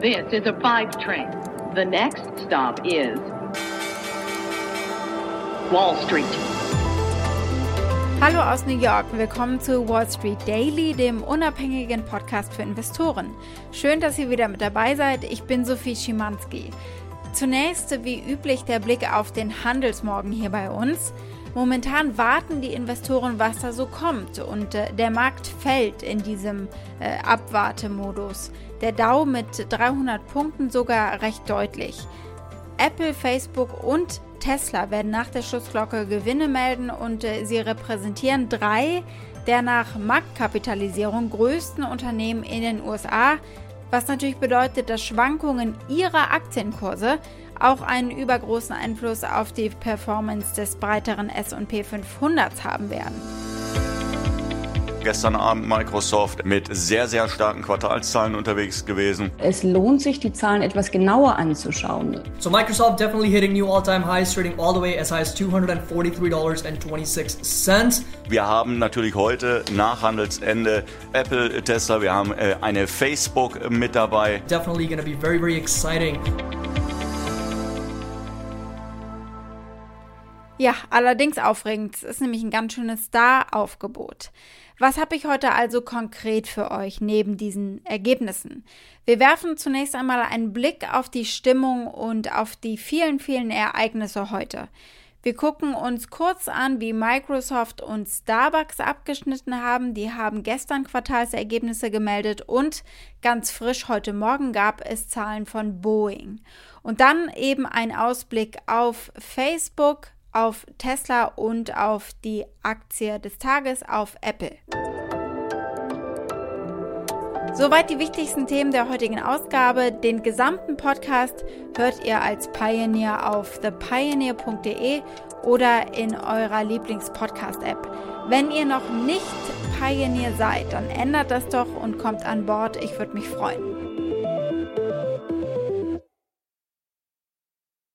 This is a five train. The next stop is Wall Street. Hallo aus New York, willkommen zu Wall Street Daily, dem unabhängigen Podcast für Investoren. Schön, dass ihr wieder mit dabei seid. Ich bin Sophie Schimanski. Zunächst, wie üblich, der Blick auf den Handelsmorgen hier bei uns. Momentan warten die Investoren, was da so kommt und äh, der Markt fällt in diesem äh, Abwartemodus. Der Dow mit 300 Punkten sogar recht deutlich. Apple, Facebook und Tesla werden nach der Schussglocke Gewinne melden und äh, sie repräsentieren drei der nach Marktkapitalisierung größten Unternehmen in den USA, was natürlich bedeutet, dass Schwankungen ihrer Aktienkurse auch einen übergroßen Einfluss auf die Performance des breiteren SP 500 haben werden. Gestern Abend Microsoft mit sehr, sehr starken Quartalszahlen unterwegs gewesen. Es lohnt sich, die Zahlen etwas genauer anzuschauen. So Microsoft definitely hitting new all-time highs, trading all the way as high as $243.26. Wir haben natürlich heute nach Handelsende Apple, Tesla, wir haben äh, eine Facebook mit dabei. Definitely going to be very, very exciting. Ja, allerdings aufregend. Es ist nämlich ein ganz schönes Star-Aufgebot. Was habe ich heute also konkret für euch neben diesen Ergebnissen? Wir werfen zunächst einmal einen Blick auf die Stimmung und auf die vielen, vielen Ereignisse heute. Wir gucken uns kurz an, wie Microsoft und Starbucks abgeschnitten haben. Die haben gestern Quartalsergebnisse gemeldet und ganz frisch heute Morgen gab es Zahlen von Boeing. Und dann eben ein Ausblick auf Facebook, auf Tesla und auf die Aktie des Tages auf Apple. Soweit die wichtigsten Themen der heutigen Ausgabe. Den gesamten Podcast hört ihr als Pioneer auf thepioneer.de oder in eurer Lieblings-Podcast-App. Wenn ihr noch nicht Pioneer seid, dann ändert das doch und kommt an Bord. Ich würde mich freuen.